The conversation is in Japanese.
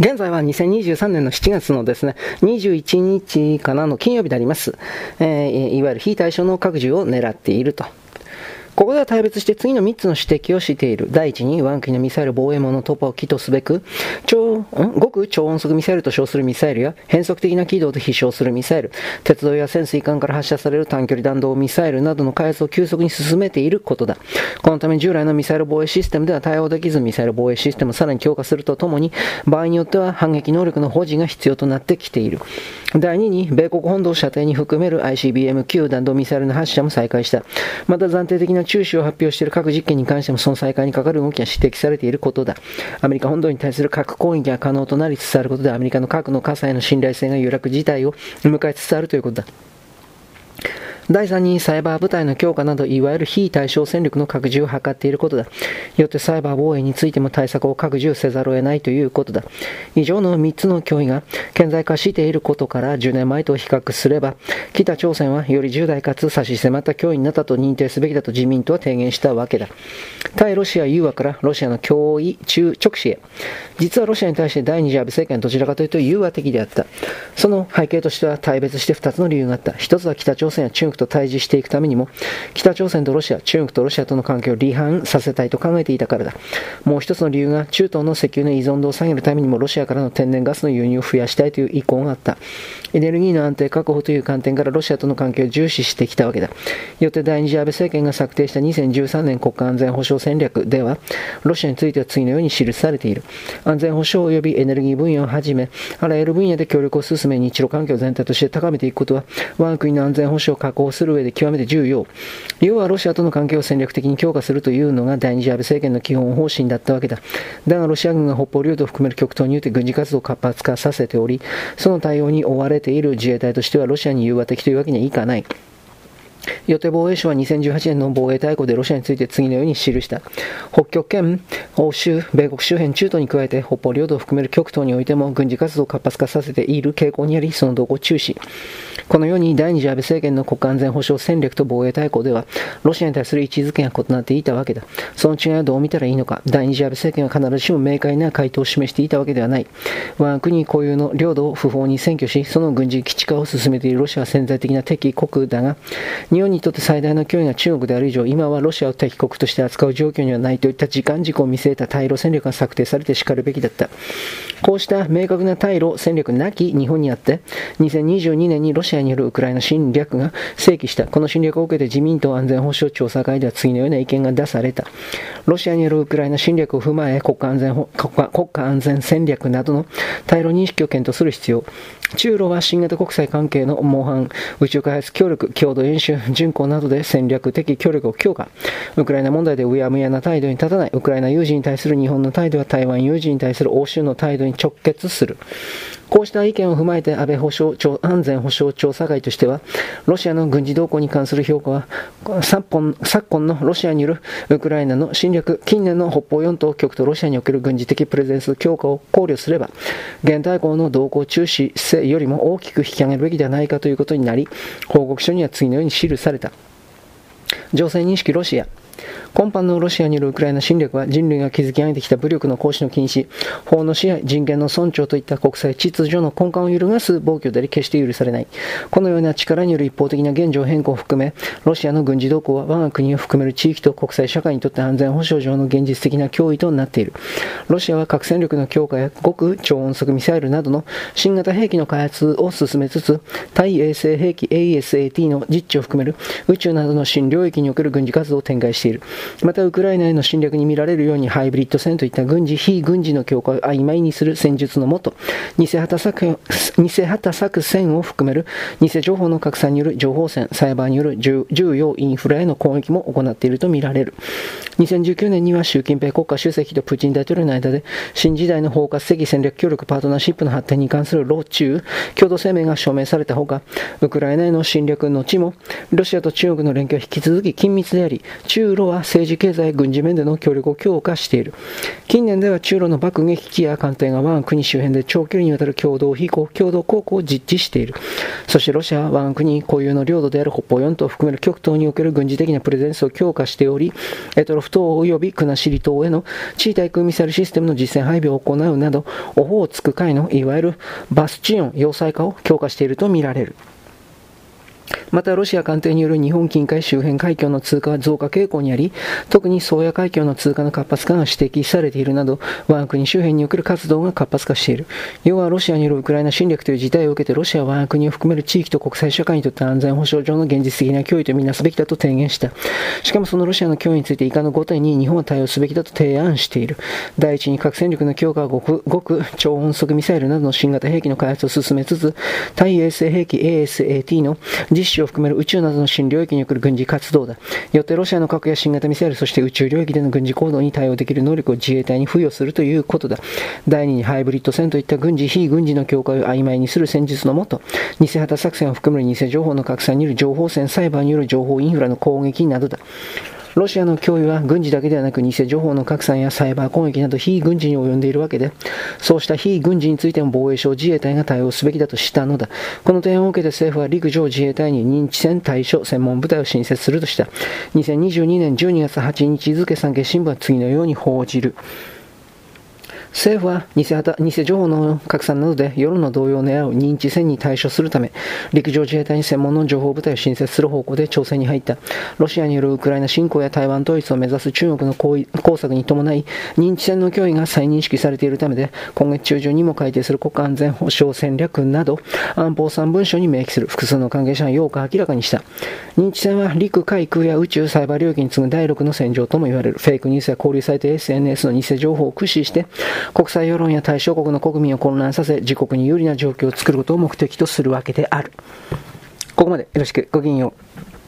現在は2023年の7月のですね、21日からの金曜日であります。えー、いわゆる非対称の拡充を狙っていると。ここでは対別して次の3つの指摘をしている。第一に、ワン国のミサイル防衛網の突破を企図すべく、超、極超音速ミサイルと称するミサイルや、変則的な軌道で飛翔するミサイル、鉄道や潜水艦から発射される短距離弾道ミサイルなどの開発を急速に進めていることだ。このため従来のミサイル防衛システムでは対応できず、ミサイル防衛システムをさらに強化するとともに、場合によっては反撃能力の保持が必要となってきている。第2に、米国本土を射程に含める ICBM 級弾道ミサイルの発射も再開した。また暫定的な中止を発表している核実験に関してもその再開にかかる動きが指摘されていることだ。アメリカ本土に対する核攻撃が可能となりつつあることでアメリカの核の傘への信頼性が揺らぐ事態を迎えつつあるということだ。第3にサイバー部隊の強化など、いわゆる非対称戦力の拡充を図っていることだ。よってサイバー防衛についても対策を拡充せざるを得ないということだ。以上の3つの脅威が顕在化していることから10年前と比較すれば、北朝鮮はより重大かつ差し迫った脅威になったと認定すべきだと自民党は提言したわけだ。対ロシア融和からロシアの脅威中直視へ。実はロシアに対して第二次安倍政権はどちらかというと融和的であった。その背景としては大別して2つの理由があった。1つは北朝鮮や中国と対峙していくためにも、北朝鮮とロシア、中国とロシアとの関係を離反させたいと考えていたからだ。もう一つの理由が、中東の石油の依存度を下げるためにも、ロシアからの天然ガスの輸入を増やしたいという意向があった。エネルギーの安定確保という観点からロシアとの関係を重視してきたわけだ。よって第二次安倍政権が策定した2013年国家安全保障戦略では、ロシアについては次のように記されている。安全保障及びエネルギー分野をはじめ、あらゆる分野で協力を進め、日露関係を全体として高めていくことは、我が国の安全保障を確保する上で極めて重要。要はロシアとの関係を戦略的に強化するというのが第二次安倍政権の基本方針だったわけだ。だがロシア軍が北方領土を含める極東によって軍事活動を活発化させており、その対応に追われている自衛隊としてはロシアに融和的というわけにはいかない。予定防衛省は2018年の防衛大綱でロシアについて次のように記した。北極圏、欧州、米国周辺、中東に加えて北方領土を含める極東においても軍事活動を活発化させている傾向にあり、その動向を注視。このように第二次安倍政権の国家安全保障戦略と防衛大綱では、ロシアに対する位置づけが異なっていたわけだ。その違いはどう見たらいいのか。第二次安倍政権は必ずしも明快な回答を示していたわけではない。我が国固有の領土を不法に占拠し、その軍事基地化を進めているロシアは潜在的な敵国だが、日本にとって最大の脅威が中国である以上、今はロシアを敵国として扱う状況にはないといった時間軸を見据えた対ロ戦略が策定されてしかるべきだった。こうした明確な対ロ戦略なき日本にあって、2022年にロシアアによるウクライナ侵略が正規した。この侵略を受けて自民党安全保障調査会では次のような意見が出された。ロシアによるウクライナ侵略を踏まえ国家安全国家国家安全戦略などの対ロ認識を検討する必要。中ロは新型国際関係の模範、宇宙開発協力、共同演習、巡航などで戦略的協力を強化。ウクライナ問題でうやむやな態度に立たない。ウクライナ有事に対する日本の態度は台湾有事に対する欧州の態度に直結する。こうした意見を踏まえて安倍保障安全保障調査会としては、ロシアの軍事動向に関する評価は、昨今昨今のロシアによるウクライナの侵略、近年の北方四島局とロシアにおける軍事的プレゼンス強化を考慮すれば、現代校の動向中止性よりも大きく引き上げるべきではないかということになり、報告書には次のように記された。情勢認識ロシア。今般のロシアによるウクライナ侵略は人類が築き上げてきた武力の行使の禁止、法の支配、人権の尊重といった国際秩序の根幹を揺るがす暴挙であり決して許されない。このような力による一方的な現状変更を含め、ロシアの軍事動向は我が国を含める地域と国際社会にとって安全保障上の現実的な脅威となっている。ロシアは核戦力の強化や極超音速ミサイルなどの新型兵器の開発を進めつつ、対衛星兵器 ASAT の実地を含める宇宙などの新領域における軍事活動を展開している。また、ウクライナへの侵略に見られるようにハイブリッド戦といった軍事、非軍事の強化を曖昧にする戦術のもと、偽旗作戦を含める偽情報の拡散による情報戦、サイバーによる重要インフラへの攻撃も行っているとみられる。2019年には習近平国家主席とプーチン大統領の間で新時代の包括的戦略協力パートナーシップの発展に関するロ中共同声明が署名されたほか、ウクライナへの侵略の地もロシアと中国の連携は引き続き緊密であり、中ロは政治、経済、軍事面での協力を強化している。近年では中ロの爆撃機や艦艇が我が国周辺で長距離にわたる共同飛行、共同航行を実地している。そしてロシアは我が国固有の領土である北方四島を含める極東における軍事的なプレゼンスを強化しており、エトロフ島及び国後島への地位対空ミサイルシステムの実戦配備を行うなど、オホーツク海のいわゆるバスチオン要塞化を強化しているとみられる。また、ロシア艦艇による日本近海周辺海峡の通過は増加傾向にあり、特に宗谷海峡の通過の活発化が指摘されているなど、我が国周辺における活動が活発化している。要は、ロシアによるウクライナ侵略という事態を受けて、ロシアは我が国を含める地域と国際社会にとって安全保障上の現実的な脅威とみなすべきだと提言した。しかもそのロシアの脅威について以下の5点に日本は対応すべきだと提案している。第一に核戦力の強化は極極超音速ミサイルなどの新型兵器の開発を進めつつ、対衛星兵器 ASAT の実施を含める宇宙などの新領域における軍事活動だ。よってロシアの核や新型ミサイル、そして宇宙領域での軍事行動に対応できる能力を自衛隊に付与するということだ。第2にハイブリッド戦といった軍事、非軍事の境界を曖昧にする戦術のもと、偽旗作戦を含める偽情報の拡散による情報戦、サイバーによる情報インフラの攻撃などだ。ロシアの脅威は軍事だけではなく偽情報の拡散やサイバー攻撃など非軍事に及んでいるわけで、そうした非軍事についても防衛省自衛隊が対応すべきだとしたのだ。この点を受けて政府は陸上自衛隊に認知戦対処専門部隊を新設するとした。2022年12月8日付産経新聞は次のように報じる。政府は偽偽情報の拡散などで世論の動揺を狙う認知戦に対処するため、陸上自衛隊に専門の情報部隊を新設する方向で調整に入った。ロシアによるウクライナ侵攻や台湾統一を目指す中国の工作に伴い、認知戦の脅威が再認識されているためで、今月中旬にも改定する国家安全保障戦略など、安保3文書に明記する複数の関係者が8日明らかにした。認知戦は陸海空や宇宙サイバー領域に次ぐ第6の戦場とも言われる。フェイクニュースや交流サイト SNS の偽情報を駆使して、国際世論や対象国の国民を混乱させ、自国に有利な状況を作ることを目的とするわけである。ここまでよろしく。ごきげんよう。